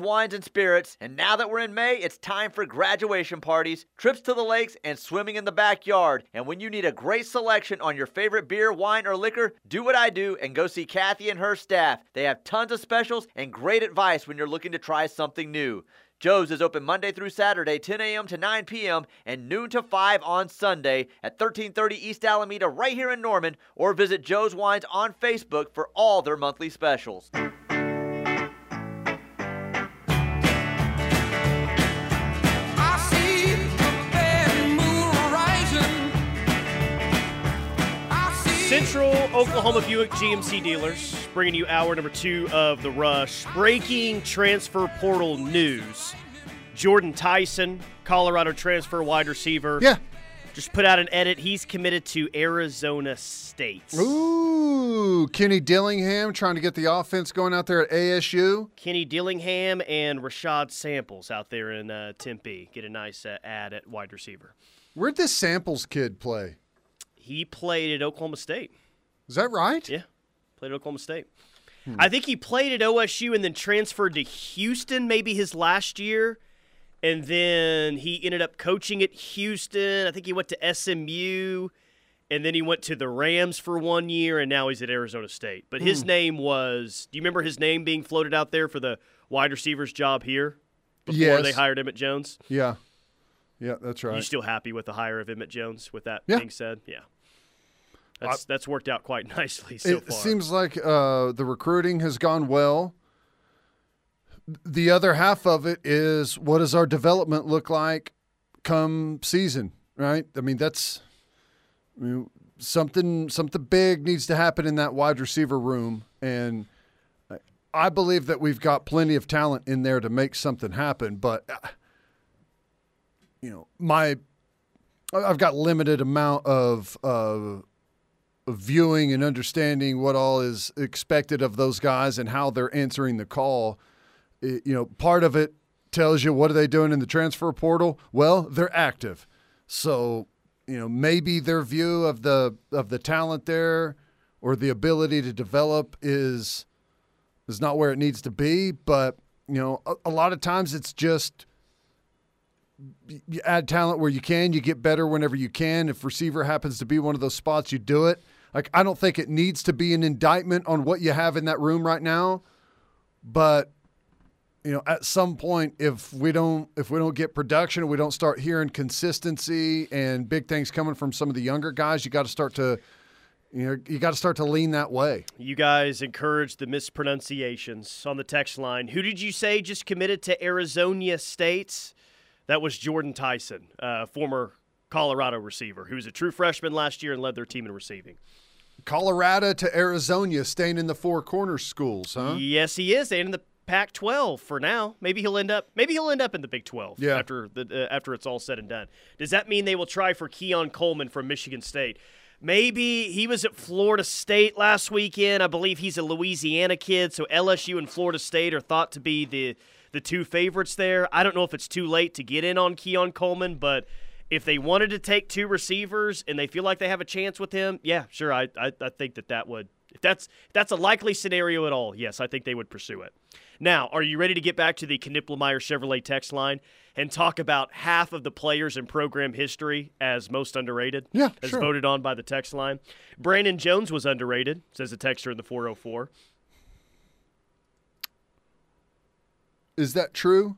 wines and spirits, and now that we're in May, it's time for graduation parties, trips to the lakes, and swimming in the backyard. And when you need a great selection on your favorite beer, wine, or liquor, do what I do and go see Kathy and her staff. They have tons of specials and great advice when you're looking to try something new. Joe's is open Monday through Saturday, 10 a.m. to 9 p.m. and noon to 5 on Sunday at 1330 East Alameda right here in Norman or visit Joe's Wines on Facebook for all their monthly specials. Central Oklahoma Buick GMC dealers bringing you hour number two of the rush. Breaking transfer portal news. Jordan Tyson, Colorado transfer wide receiver. Yeah. Just put out an edit. He's committed to Arizona State. Ooh, Kenny Dillingham trying to get the offense going out there at ASU. Kenny Dillingham and Rashad Samples out there in uh, Tempe get a nice uh, ad at wide receiver. Where'd this Samples kid play? He played at Oklahoma State. Is that right? Yeah, played at Oklahoma State. Hmm. I think he played at OSU and then transferred to Houston maybe his last year. And then he ended up coaching at Houston. I think he went to SMU. And then he went to the Rams for one year, and now he's at Arizona State. But his Hmm. name was do you remember his name being floated out there for the wide receivers job here before Yes. they hired Emmett Jones? Yeah. Yeah, that's right. You still happy with the hire of Emmett Jones? With that Yeah. being said, yeah, that's that's worked out quite nicely so far. it far. seems like uh, the recruiting has gone well. The other half of it is what does our development look like come season, right? I mean, that's I mean, something something big needs to happen in that wide receiver room, and I- I believe that we've got plenty of talent in there to make something happen. But uh, you know, my I've got limited amount of. Uh, of viewing and understanding what all is expected of those guys and how they're answering the call. It- you know, part of it tells you what are they doing in the transfer portal? Well, they're active. So, you know, maybe their view of the of the talent there or the ability to develop is is not where it needs to be, but you know, a, a lot of times it's just you add talent where you can, you get better whenever you can. If receiver happens to be one of those spots, you do it. Like I don't think it needs to be an indictment on what you have in that room right now, but you know, at some point if we don't if we don't get production, we don't start hearing consistency and big things coming from some of the younger guys, you got to start to you know, you got to start to lean that way. You guys encourage the mispronunciations on the text line. Who did you say just committed to Arizona State? That was Jordan Tyson, uh, former Colorado receiver, who was a true freshman last year and led their team in receiving. Colorado to Arizona, staying in the four corners schools, huh? Yes, he is, and in the Pac-12 for now. Maybe he'll end up. Maybe he'll end up in the Big 12 Yeah. after the uh, after it's all said and done. Does that mean they will try for Keon Coleman from Michigan State? Maybe he was at Florida State last weekend. I believe he's a Louisiana kid, so LSU and Florida State are thought to be the the two favorites there. I don't know if it's too late to get in on Keon Coleman, but if they wanted to take two receivers and they feel like they have a chance with him, yeah, sure. I I, I think that that would if that's if that's a likely scenario at all. Yes, I think they would pursue it. Now, are you ready to get back to the Knippelmeyer Chevrolet text line and talk about half of the players in program history as most underrated? Yeah, as sure. voted on by the text line. Brandon Jones was underrated, says the texter in the 404. Is that true?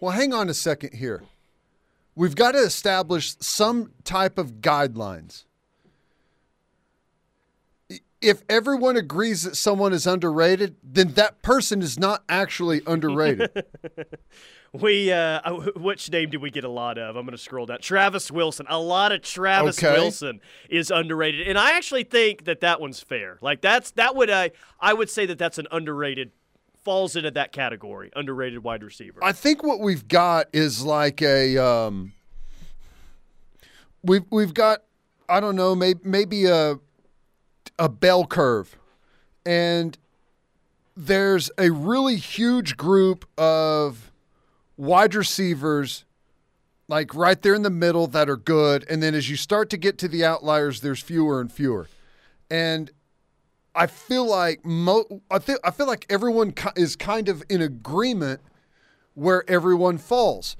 Well, hang on a second here. We've got to establish some type of guidelines. If everyone agrees that someone is underrated, then that person is not actually underrated. We, uh, uh, which name did we get a lot of? I'm going to scroll down. Travis Wilson. A lot of Travis Okay. Wilson is underrated, and I actually think that that one's fair. Like that's that would I I would say that that's an underrated falls into that category, underrated wide receiver. I think what we've got is like a um, we've we've got I don't know maybe maybe a a bell curve, and there's a really huge group of wide receivers like right there in the middle that are good. And then as you start to get to the outliers there's fewer and fewer. And I feel like mo- I feel I feel like everyone ki- is kind of in agreement where everyone falls.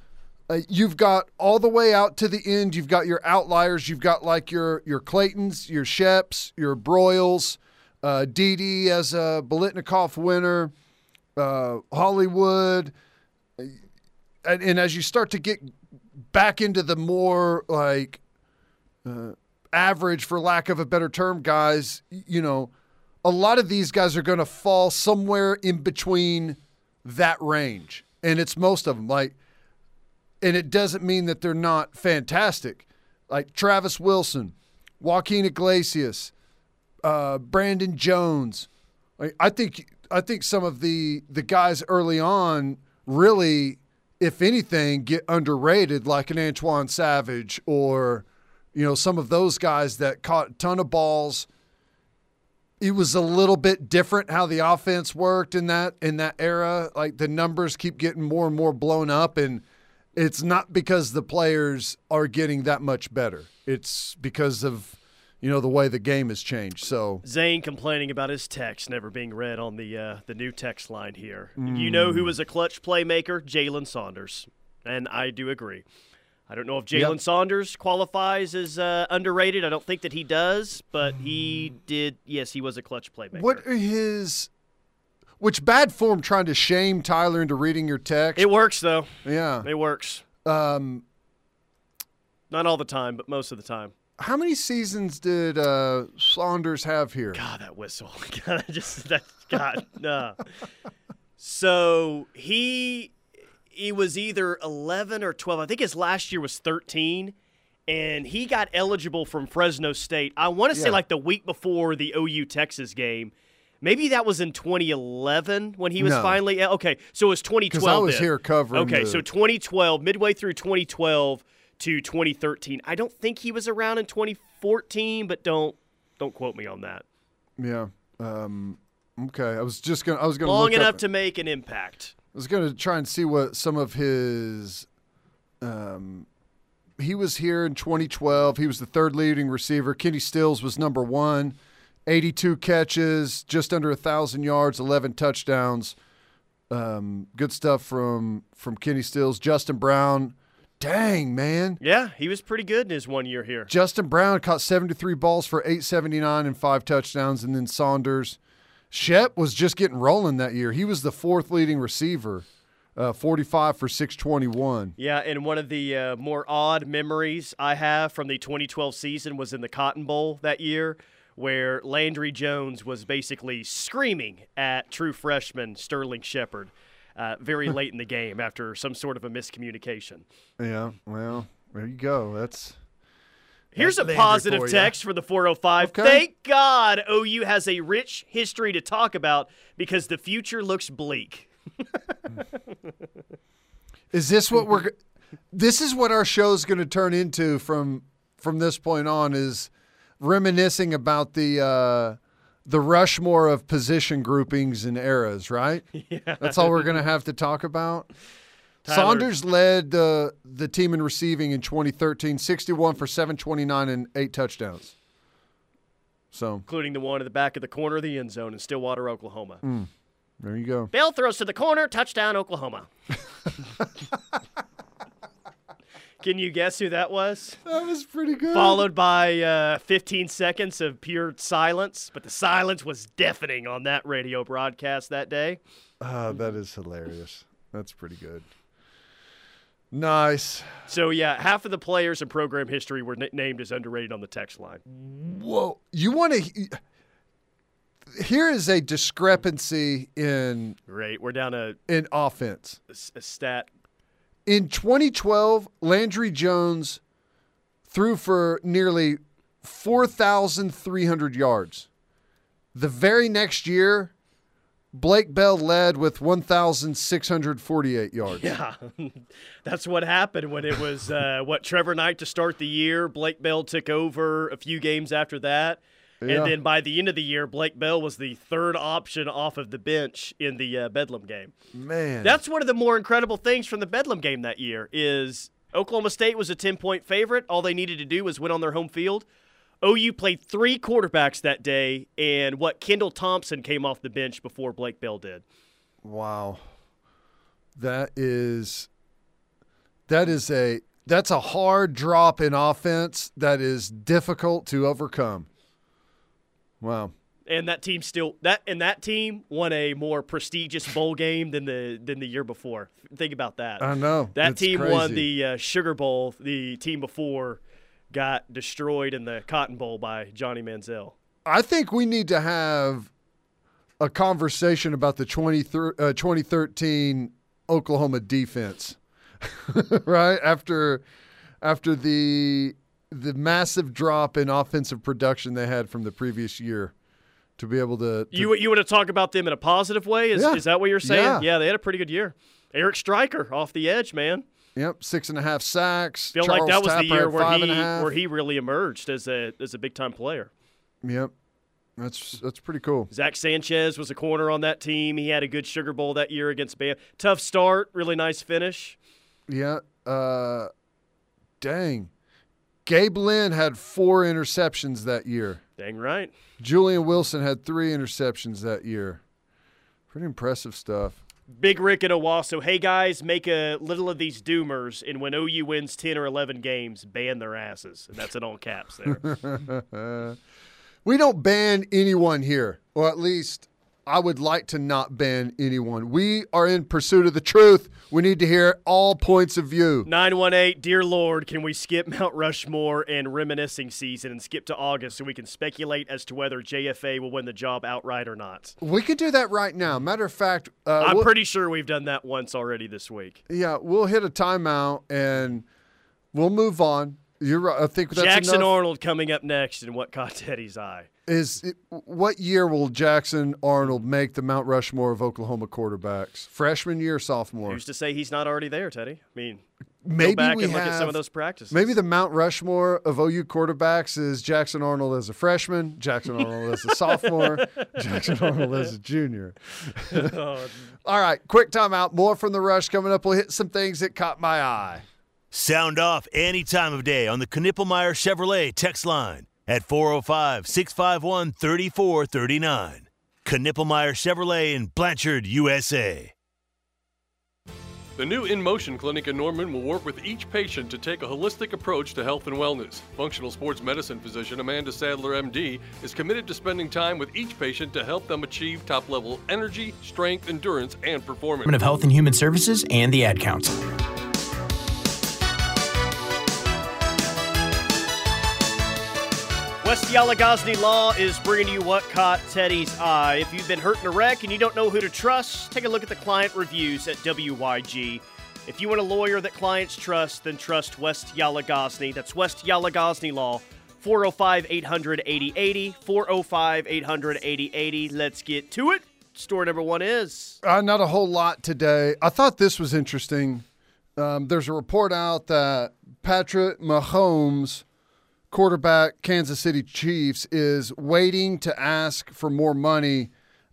Uh, you've got all the way out to the end. You've got your outliers. You've got like your your Claytons, your Sheps, your Broyles, uh, Dede as a Biletnikoff winner, uh, Hollywood, and, and as you start to get back into the more like uh, average, for lack of a better term, guys, you know, a lot of these guys are going to fall somewhere in between that range, and it's most of them. Like, and it doesn't mean that they're not fantastic. Like Travis Wilson, Juaquin Iglesias, uh, Brandon Jones. Like, I think I think some of the the guys early on really, if anything, get underrated, like an Antwone Savage or you know some of those guys that caught a ton of balls. It was a little bit different how the offense worked in that in that era. Like the numbers keep getting more and more blown up, and it's not because the players are getting that much better. It's because of you know the way the game has changed. So Zane complaining about his text never being read on the uh, the new text line here. You know who was a clutch playmaker? Jalen Saunders, and I do agree. I don't know if Jalen Yep. Saunders qualifies as uh, underrated. I don't think that he does, but he did. Yes, he was a clutch playmaker. what are his? Which bad form trying to shame Tyler into reading your text? It works though. yeah. It works. Um, Not all the time, but most of the time. how many seasons did uh, Saunders have here? God, that whistle. God, I just that God. no. So he he was either 11 or 12. I think his last year was 13 and he got eligible from Fresno State. I want to say Yeah. like the week before the OU Texas game. Maybe that was in 2011 when he was No. finally okay. So it was 2012. I was then. here covering. Okay, the- so 2012, midway through 2012 to 2013. I don't think he was around in 2014, but don't don't quote me on that. yeah. Um, okay, I was just gonna. I was gonna Long look enough up, to make an impact. I was gonna try and see what some of his. Um, he was here in 2012. He was the third leading receiver. Kenny Stills was number one. 82 catches, just under a thousand yards, 11 touchdowns. Um, good stuff from from Kenny Stills. Justin Brown, dang man, Yeah, he was pretty good in his one year here. Justin Brown caught 73 balls for 879 and five touchdowns, and then Saunders. Shep was just getting rolling that year. He was the fourth leading receiver, uh, 45 for 621. Yeah, and one of the uh, more odd memories I have from the 2012 season was in the Cotton Bowl that year, where Landry Jones was basically screaming at true freshman Sterling Shepard uh, very late in the game after some sort of a miscommunication. Yeah, well, there you go. That's Here's a positive for text for the 405. Okay. Thank God OU has a rich history to talk about because the future looks bleak. Is this what we're? This is what our show's going to turn into from from this point on. Is reminiscing about the uh, the Rushmore of position groupings and eras, right? Yeah, that's all we're going to have to talk about. Tyler- Saunders led the the team in receiving in 2013, 61 for 729 and eight touchdowns. So including the one at the back of the corner of the end zone in Stillwater, Oklahoma. there you go. Bell throws to the corner, touchdown, Oklahoma. Can you guess who that was? That was pretty good. Followed by uh, 15 seconds of pure silence, but the silence was deafening on that radio broadcast that day. Ah, that is hilarious. That's pretty good. Nice. So, yeah, half of the players in program history were n- named as underrated on the text line. Whoa. You want to. Here is a discrepancy in Great. We're down a, in offense. a a stat. In 2012, Landry Jones threw for nearly 4,300 yards. The very next year, Blake Bell led with 1,648 yards. Yeah, that's what happened when it was uh, what Trevor Knight to start the year. Blake Bell took over a few games after that, Yeah. and then by the end of the year, Blake Bell was the third option off of the bench in the uh, Bedlam game. Man. That's one of the more incredible things from the Bedlam game that year is Oklahoma State was a 10 point favorite. All they needed to do was win on their home field. OU played three quarterbacks that day, and what Kendall Thompson came off the bench before Blake Bell did. Wow. That is that is a that's a hard drop in offense that is difficult to overcome. Wow. And that team still that and that team won a more prestigious bowl game than the than the year before. Think about that. I know. That team crazy. won the uh, Sugar Bowl. The team before got destroyed in the Cotton Bowl by Johnny Manziel. I think we need to have a conversation about the 20, uh, 2013 Oklahoma defense. right? After after the the massive drop in offensive production they had from the previous year to be able to, to You you want to talk about them in a positive way? Is, Yeah. is that what you're saying? Yeah. they had a pretty good year. Eric Striker off the edge, man. Yep, six and a half sacks. Feel Charles like that was Tapper the year where he and a half. where he really emerged as a as a big time player. Yep, that's that's pretty cool. Zack Sanchez was a corner on that team. He had a good Sugar Bowl that year against Bam. Tough start, really nice finish. Yeah, uh, dang. Gabe Lynn had four interceptions that year. Dang right. Julian Wilson had three interceptions that year. Pretty impressive stuff. Big Rick and Owasso. Hey guys, make a little of these doomers, and when OU wins ten or eleven games, ban their asses. And that's in all caps there. We don't ban anyone here, or at least I would like to not ban anyone. We are in pursuit of the truth. We need to hear all points of view. 918, dear Lord, can we skip Mount Rushmore and reminiscing season and skip to August so we can speculate as to whether JFA will win the job outright or not? We could do that right now. Matter of fact, uh, I'm we'll- pretty sure we've done that once already this week. yeah, we'll hit a timeout and we'll move on. You're right. I think that's Jackson enough. Arnold coming up next in what caught Teddy's eye. Is it, what year will Jackson Arnold make the Mount Rushmore of Oklahoma quarterbacks? Freshman year, sophomore? Who's to say he's not already there, Teddy? I mean, Maybe go back we and look have at some of those practices. maybe the Mount Rushmore of OU quarterbacks is Jackson Arnold as a freshman, Jackson Arnold as a sophomore, Jackson Arnold as a junior. Oh, All right, quick timeout. More from the rush coming up. We'll hit some things that caught my eye. Sound off any time of day on the Knippelmeyer Chevrolet text line at 405 651 3439. Knippelmeyer Chevrolet in Blanchard, USA. The new In Motion clinic in Norman will work with each patient to take a holistic approach to health and wellness. Functional sports medicine physician Amanda Sadler, MD, is committed to spending time with each patient to help them achieve top level energy, strength, endurance, and performance. Department of Health and Human Services and the Ad Council. West Yalagazni Law is bringing you what caught Teddy's eye. If you've been hurt in a wreck and you don't know who to trust, take a look at the client reviews at WYG. If you want a lawyer that clients trust, then trust West Yalagazni. That's West Yalagazni Law. 405 800 8080. 405 800 8080. Let's get to it. Story number one is. Uh, not a whole lot today. I thought this was interesting. Um, there's a report out that Patrick Mahomes, quarterback Kansas City Chiefs, is waiting to ask for more money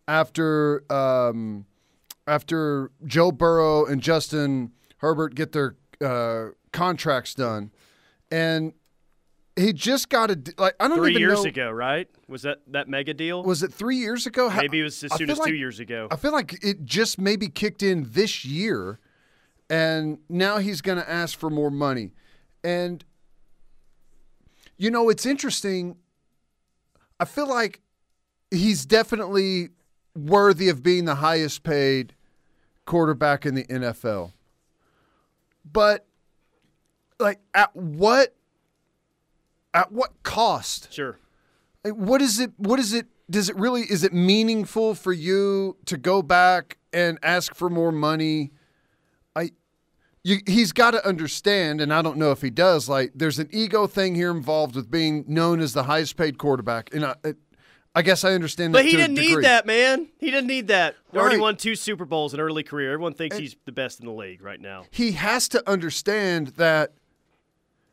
after um, after Joe Burrow and Justin Herbert get their uh, contracts done, and he just got a like I don't Three even years know. ago, right? Was that that mega deal? Was it three years ago? Maybe it was as I soon as like- two years ago. I feel like it just maybe kicked in this year, and now he's going to ask for more money. And, you know, it's interesting. I feel like he's definitely worthy of being the highest paid quarterback in the NFL. But, like, at what. At what cost? Sure. Like, what is it what is it does it really is it meaningful for you to go back and ask for more money you, he's got to understand and i don't know if he does like there's an ego thing here involved with being known as the highest paid quarterback and i, I guess i understand But he didn't need that, man. He didn't need that. He already won two Super Bowls in early career. Everyone thinks he's the best in the league right now. he has to understand that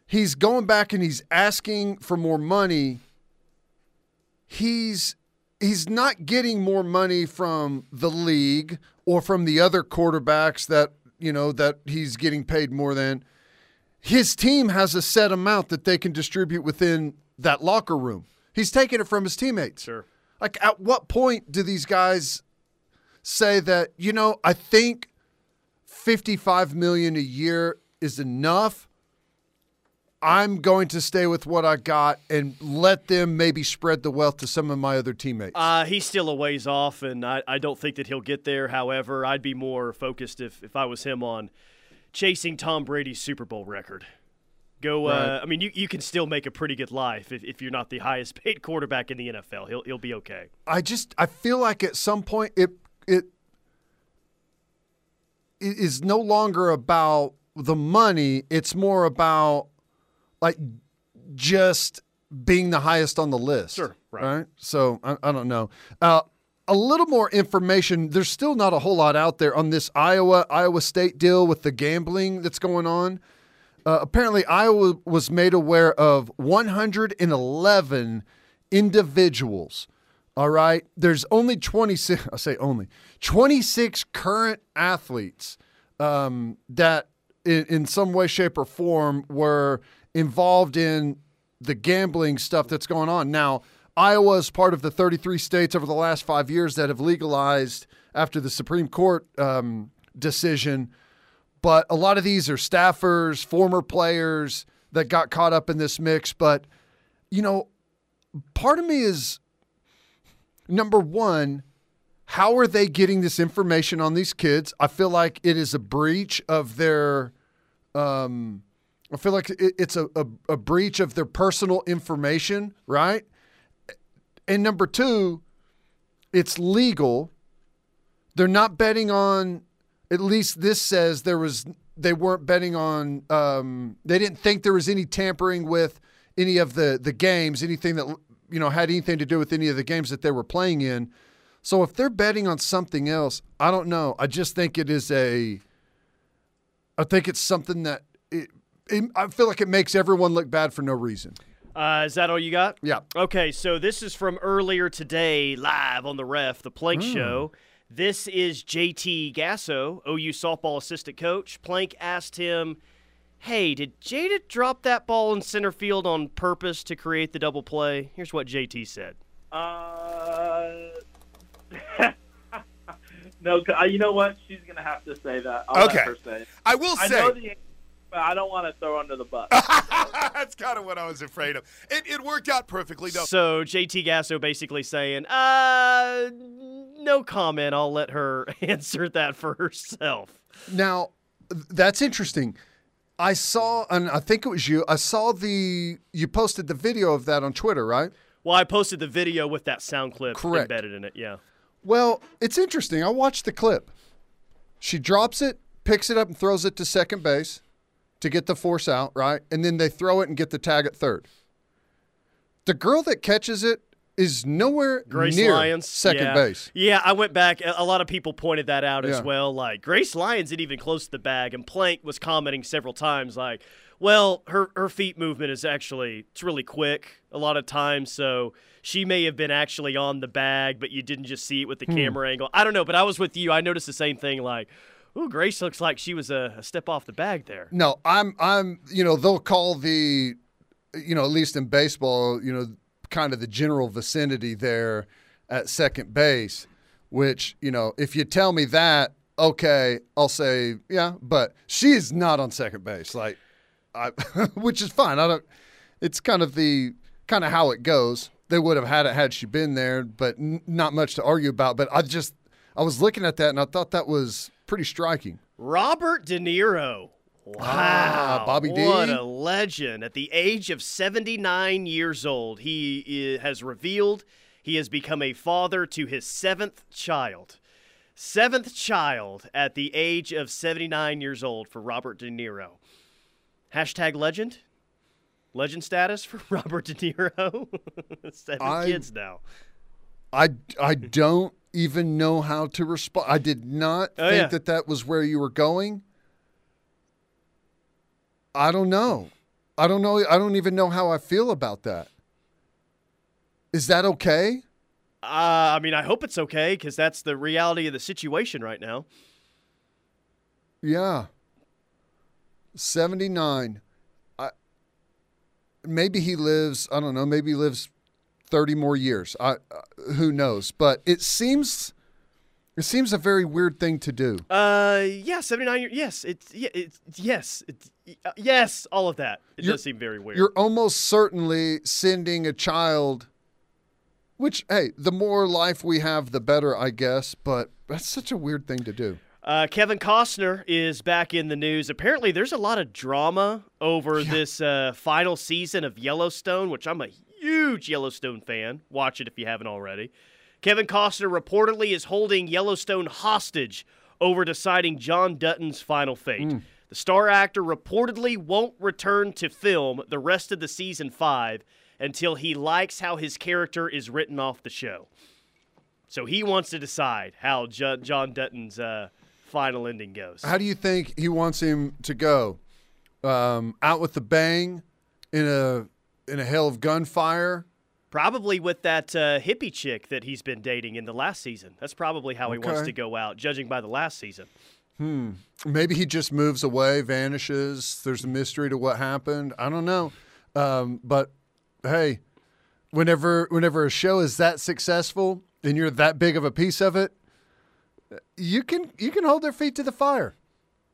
he's going back and he's asking for more money he's he's not getting more money from the league or from the other quarterbacks that you know that he's getting paid more than his team has a set amount that they can distribute within that locker room. He's taking it from his teammates. Sure. Like, at what point do these guys say that, you know, I think 55 million a year is enough? I'm going to stay with what I got and let them maybe spread the wealth to some of my other teammates. Uh, he's still a ways off, and I, I don't think that he'll get there. However, I'd be more focused if, if I was him on chasing Tom Brady's Super Bowl record. Go. Uh, Right. I mean, you, you can still make a pretty good life if, if you're not the highest paid quarterback in the NFL. He'll he'll be okay. I just I feel like at some point it it it is no longer about the money. It's more about like just being the highest on the list. Sure, right. So I, I don't know. Uh, a little more information. There's still not a whole lot out there on this Iowa Iowa State deal with the gambling that's going on. Uh, apparently, Iowa was made aware of 111 individuals. All right. There's only 26, I say only, 26 current athletes um, that in, in some way, shape, or form were involved in the gambling stuff that's going on. Now, Iowa is part of the 33 states over the last five years that have legalized after the Supreme Court um, decision but a lot of these are staffers, former players that got caught up in this mix. But, you know, part of me is number one, how are they getting this information on these kids? I feel like it is a breach of their, um, I feel like it, it's a, a, a breach of their personal information, right? And number two, it's legal. They're not betting on at least this says there was they weren't betting on um, they didn't think there was any tampering with any of the the games anything that you know had anything to do with any of the games that they were playing in so if they're betting on something else i don't know i just think it is a i think it's something that it, i feel like it makes everyone look bad for no reason Uh, is that all you got? yeah Okay, so this is from earlier today, live on the Ref, the Plank Show. This is JT Gasso, OU softball assistant coach. Plank asked him, "Hey, did Jada drop that ball in center field on purpose to create the double play?" Here's what JT said. Uh, no, uh, you know what? She's gonna have to say that. I'll Okay. let her say. I will I say I don't want to throw under the bus. that's kind of what I was afraid of. It, it worked out perfectly. though. So JT Gasso basically saying, "Uh, no comment. I'll let her answer that for herself." Now, that's interesting. I saw, and I think it was you. I saw the you posted the video of that on Twitter, right? Well, I posted the video with that sound clip Correct. embedded in it. Yeah. Well, it's interesting. I watched the clip. She drops it, picks it up, and throws it to second base to get the force out, right? And then they throw it and get the tag at third. The girl that catches it is nowhere Grace near Lyons, second yeah. base. Yeah, I went back. A lot of people pointed that out as well. Like Grace Lyons isn't even close to the bag, and Plank was commenting several times, like, "Well, her her feet movement is actually it's really quick a lot of times, so she may have been actually on the bag, but you didn't just see it with Hmm. the camera angle. I don't know, but I was with you. I noticed the same thing. Like, ooh, Grace looks like she was a, a step off the bag there. No, I'm I'm you know, they'll call the you know, at least in baseball, you know, kind of the general vicinity there at second base, which, you know, if you tell me that, okay, I'll say, yeah, but she is not on second base. Like I which is fine. I don't it's kind of the kind of how it goes. They would have had it had she been there, but n- not much to argue about, but I just I was looking at that and I thought that was pretty striking. Robert De Niro. Wow. Ah, Bobby D. What a legend. At the age of 79 years old, he i- has revealed he has become a father to his seventh child. Seventh child at the age of 79 years old for Robert De Niro. Hashtag legend? Legend status for Robert De Niro? Seven I- kids now. I, I don't even know how to respond. I did not Oh, think yeah. that that was where you were going. I don't know. I don't know. I don't even know how I feel about that. Is that okay? Uh, I mean, I hope it's okay because that's the reality of the situation right now. Yeah. 79. I maybe he lives. I don't know. Maybe he lives thirty more years. I, uh, who knows? But it seems it seems a very weird thing to do. Uh, yeah, 79 years. Yes, it's yeah, it's yes, it's uh, yes, all of that. It You're- does seem very weird. You're almost certainly sending a child. Which, hey, the more life we have, the better, I guess. But that's such a weird thing to do. Uh, Kevin Costner is back in the news. Apparently, there's a lot of drama over this uh, final season of Yellowstone, which I'm a huge Yellowstone fan. Watch it if you haven't already. Kevin Costner reportedly is holding Yellowstone hostage over deciding John Dutton's final fate. The star actor reportedly won't return to film the rest of the season five until he likes how his character is written off the show. So he wants to decide how Jo- John Dutton's uh, final ending goes. How do you think he wants him to go? Um, out with the bang, in a in a hail of gunfire. Probably with that uh, hippie chick that he's been dating in the last season. That's probably how he wants to go out, judging by the last season. Hmm. Maybe he just moves away, vanishes. There's a mystery to what happened. I don't know. Um, but hey, whenever whenever a show is that successful and you're that big of a piece of it, you can you can hold their feet to the fire.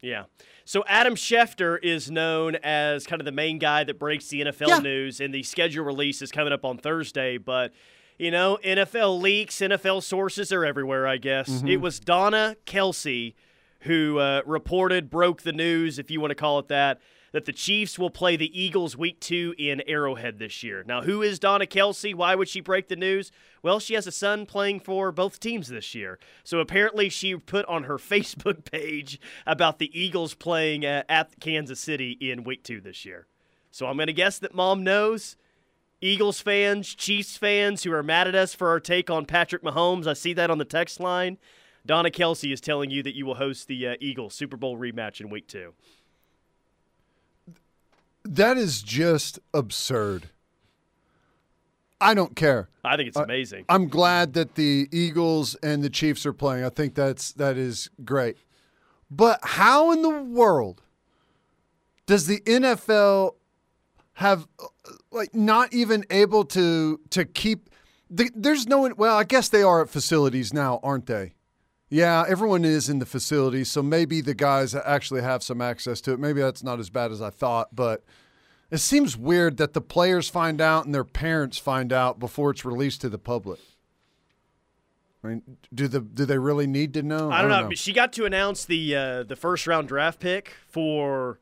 Yeah. So Adam Schefter is known as kind of the main guy that breaks the NFL Yeah. news, and the schedule release is coming up on Thursday. But you know, NFL leaks, NFL sources are everywhere. I guess Mm-hmm. it was Donna Kelsey who uh, reported, broke the news, if you want to call it that, that the Chiefs will play the Eagles Week Two in Arrowhead this year. Now, who is Donna Kelsey? Why would she break the news? Well, she has a son playing for both teams this year. So apparently, she put on her Facebook page about the Eagles playing at, at Kansas City in Week Two this year. So I'm going to guess that mom knows. Eagles fans, Chiefs fans who are mad at us for our take on Patrick Mahomes, I see that on the text line. Donna Kelsey is telling you that you will host the uh, Eagles Super Bowl rematch in Week Two. That is just absurd. I don't care. I think it's amazing. I'm glad that the Eagles and the Chiefs are playing. I think that's that is great. But how in the world does the NFL have uh, like not even able to to keep the, there's no well, I guess they are at facilities now, aren't they? Yeah, everyone is in the facility, so maybe the guys actually have some access to it. Maybe that's not as bad as I thought, but it seems weird that the players find out and their parents find out before it's released to the public. I mean, do the do they really need to know? I don't know. but She got to announce the uh, the first round draft pick for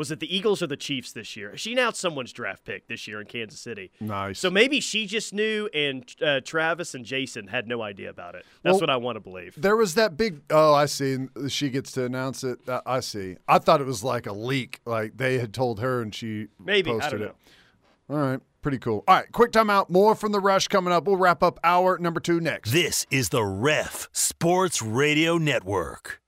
was it the Eagles or the Chiefs this year? She announced someone's draft pick this year in Kansas City. Nice. So maybe she just knew, and uh, Travis and Jason had no idea about it. That's Well, what I want to believe. There was that big. Oh, I see. She gets to announce it. Uh, I see. I thought it was like a leak. Like they had told her and she Maybe I posted don't it. All right, pretty cool. All right, quick timeout. More from the rush coming up. We'll wrap up hour number two next. This is the Ref Sports Radio Network.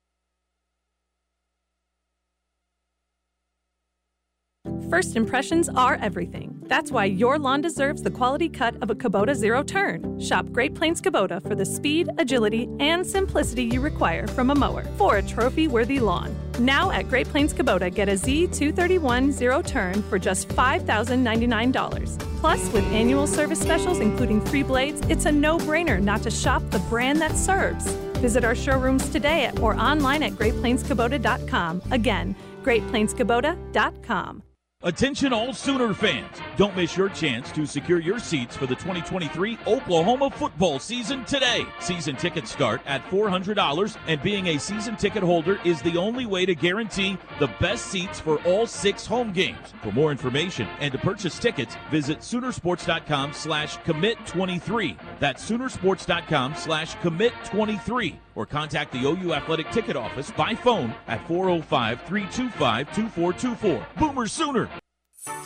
First impressions are everything. That's why your lawn deserves the quality cut of a Kubota Zero Turn. Shop Great Plains Kubota for the speed, agility, and simplicity you require from a mower for a trophy worthy lawn. Now at Great Plains Kubota, get a Z231 Zero Turn for just $5,099. Plus, with annual service specials including free blades, it's a no brainer not to shop the brand that serves. Visit our showrooms today or online at greatplainskubota.com. Again, greatplainskubota.com. Attention all Sooner fans. Don't miss your chance to secure your seats for the 2023 Oklahoma football season today. Season tickets start at $400 and being a season ticket holder is the only way to guarantee the best seats for all six home games. For more information and to purchase tickets, visit Soonersports.com slash commit23. That's Soonersports.com slash commit23 or contact the OU Athletic Ticket Office by phone at 405 325 2424. Boomer Sooner!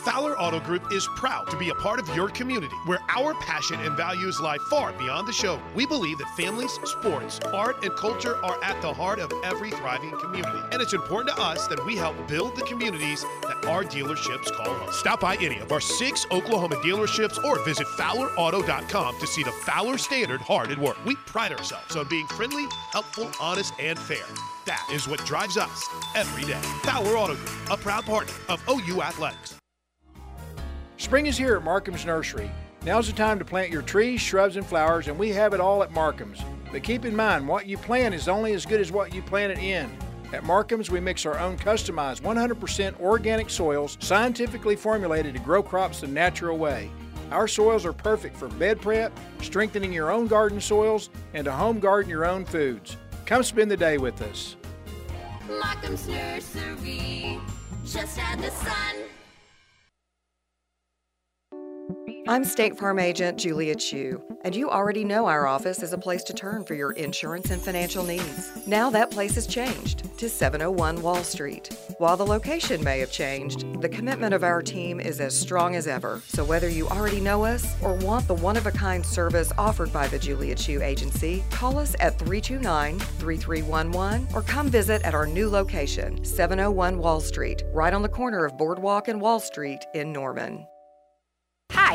Fowler Auto Group is proud to be a part of your community where our passion and values lie far beyond the show. We believe that families, sports, art, and culture are at the heart of every thriving community. And it's important to us that we help build the communities that our dealerships call home. Stop by any of our six Oklahoma dealerships or visit FowlerAuto.com to see the Fowler Standard hard at work. We pride ourselves on being friendly, helpful, honest, and fair. That is what drives us every day. Fowler Auto Group, a proud partner of OU Athletics. Spring is here at Markham's Nursery. Now's the time to plant your trees, shrubs, and flowers, and we have it all at Markham's. But keep in mind, what you plant is only as good as what you plant it in. At Markham's, we mix our own customized 100% organic soils, scientifically formulated to grow crops the natural way. Our soils are perfect for bed prep, strengthening your own garden soils, and to home garden your own foods. Come spend the day with us. Markham's Nursery, just add the sun. I'm State Farm Agent Julia Chu, and you already know our office is a place to turn for your insurance and financial needs. Now that place has changed to 701 Wall Street. While the location may have changed, the commitment of our team is as strong as ever. So whether you already know us or want the one of a kind service offered by the Julia Chu Agency, call us at 329 3311 or come visit at our new location, 701 Wall Street, right on the corner of Boardwalk and Wall Street in Norman.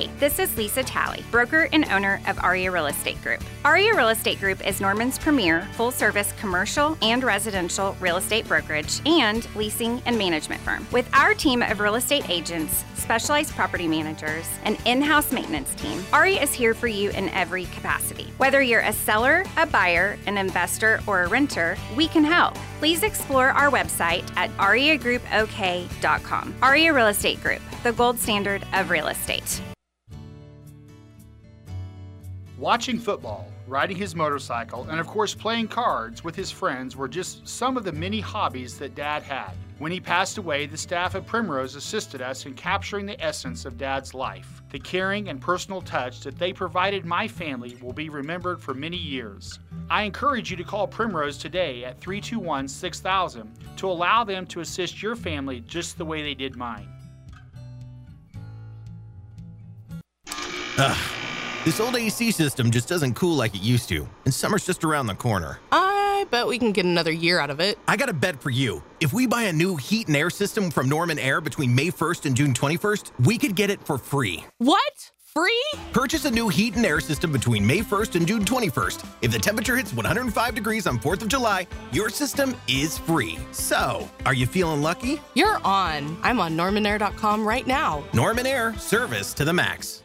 Hi, this is Lisa Talley, broker and owner of Aria Real Estate Group. Aria Real Estate Group is Norman's premier full service commercial and residential real estate brokerage and leasing and management firm. With our team of real estate agents, specialized property managers, and in house maintenance team, Aria is here for you in every capacity. Whether you're a seller, a buyer, an investor, or a renter, we can help. Please explore our website at ariagroupok.com. Aria Real Estate Group, the gold standard of real estate. Watching football, riding his motorcycle, and of course playing cards with his friends were just some of the many hobbies that Dad had. When he passed away, the staff at Primrose assisted us in capturing the essence of Dad's life. The caring and personal touch that they provided my family will be remembered for many years. I encourage you to call Primrose today at 321 6000 to allow them to assist your family just the way they did mine. Ugh. This old AC system just doesn't cool like it used to, and summer's just around the corner. I bet we can get another year out of it. I got a bet for you. If we buy a new heat and air system from Norman Air between May 1st and June 21st, we could get it for free. What? Free? Purchase a new heat and air system between May 1st and June 21st. If the temperature hits 105 degrees on 4th of July, your system is free. So, are you feeling lucky? You're on. I'm on normanair.com right now. Norman Air, service to the max.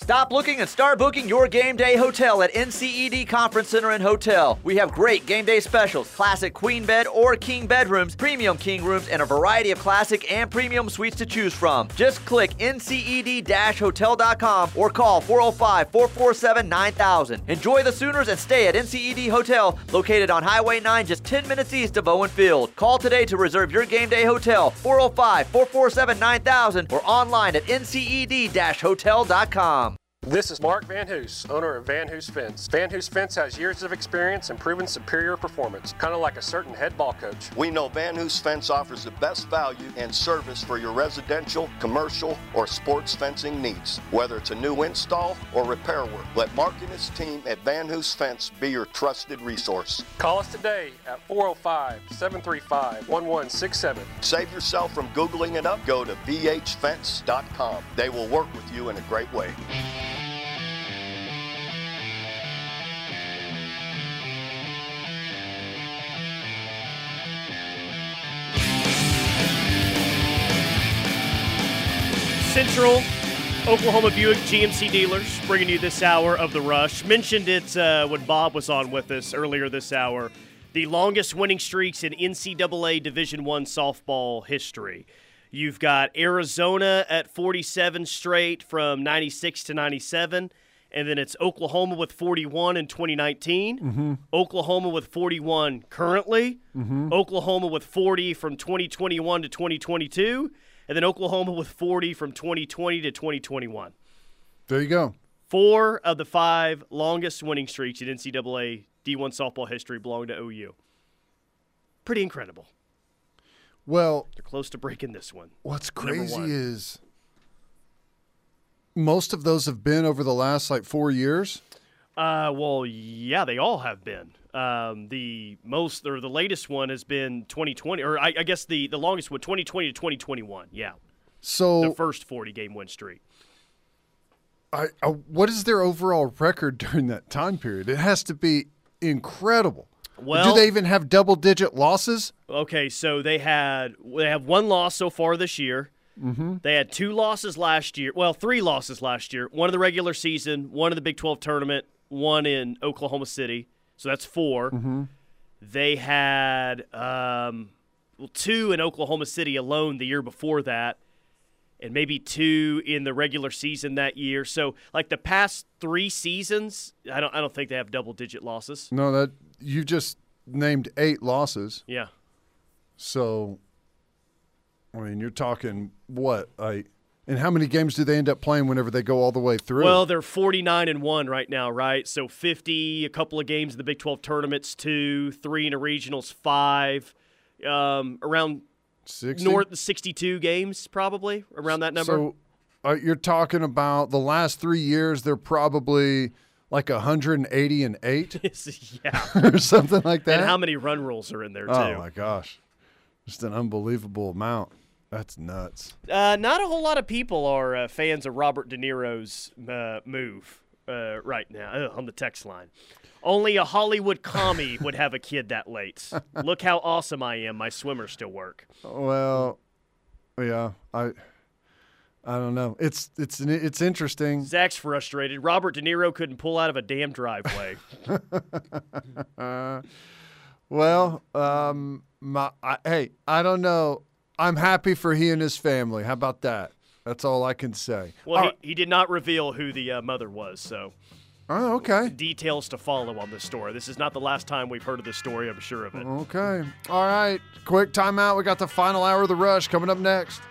Stop looking and start booking your game day hotel at NCED Conference Center and Hotel. We have great game day specials, classic queen bed or king bedrooms, premium king rooms, and a variety of classic and premium suites to choose from. Just click nced-hotel.com or call 405-447-9000. Enjoy the Sooners and stay at NCED Hotel, located on Highway 9 just 10 minutes east of Bowen Field. Call today to reserve your game day hotel, 405-447-9000 or online at nced-hotel.com. This is Mark Van Hoos, owner of Van Hoos Fence. Van Hoos Fence has years of experience and proven superior performance, kind of like a certain head ball coach. We know Van Hoos Fence offers the best value and service for your residential, commercial, or sports fencing needs, whether it's a new install or repair work. Let Mark and his team at Van Hoos Fence be your trusted resource. Call us today at 405 735 1167. Save yourself from Googling it up. Go to vhfence.com. They will work with you in a great way. Central Oklahoma Buick GMC dealers bringing you this hour of the rush. Mentioned it uh, when Bob was on with us earlier this hour. The longest winning streaks in NCAA Division One softball history. You've got Arizona at 47 straight from 96 to 97. And then it's Oklahoma with 41 in 2019. Mm-hmm. Oklahoma with 41 currently. Mhm. Oklahoma with 40 from 2021 to 2022. And then Oklahoma with 40 from 2020 to 2021. There you go. Four of the five longest winning streaks in NCAA D1 softball history belong to OU. Pretty incredible. Well, They're close to breaking this one. what's crazy is most of those have been over the last like four years. Uh, well, yeah, they all have been. Um, the most or the latest one has been 2020, or I, I guess the, the longest one, 2020 to 2021. Yeah, So the first 40 game win streak. I, I, what is their overall record during that time period? It has to be incredible. Well- do they even have double digit losses? Okay, so they had they have one loss so far this year. Mm-hmm. They had two losses last year. Well, three losses last year. One in the regular season, one in the Big 12 tournament, one in Oklahoma City. So that's 4 Mm-hmm. They had um, well, two in Oklahoma City alone the year before that, and maybe two in the regular season that year. So, like the past three seasons, I don't, I don't think they have double digit losses. No, that you just named eight losses. Yeah. So, I mean, you're talking what? Like, and how many games do they end up playing whenever they go all the way through? Well, they're 49 and 1 right now, right? So 50, a couple of games in the Big 12 tournaments, two, three in the regionals, five, um, around 60? north 62 games probably around that number. So, uh, you're talking about the last three years. They're probably like 180 and eight, yeah. or something like that. And how many run rules are in there too? Oh my gosh, just an unbelievable amount. That's nuts. Uh, not a whole lot of people are uh, fans of Robert De Niro's uh, move uh, right now Ugh, on the text line. Only a Hollywood commie would have a kid that late. Look how awesome I am. My swimmers still work. Well, yeah, I, I don't know. It's it's it's interesting. Zach's frustrated. Robert De Niro couldn't pull out of a damn driveway. well, um, my I, hey, I don't know. I'm happy for he and his family. How about that? That's all I can say. well, he, he did not reveal who the uh, mother was, so Oh, okay. details to follow on this story. This is not the last time we've heard of this story. I'm sure of it. Okay. All right. Quick timeout. We got the final hour of the rush coming up next.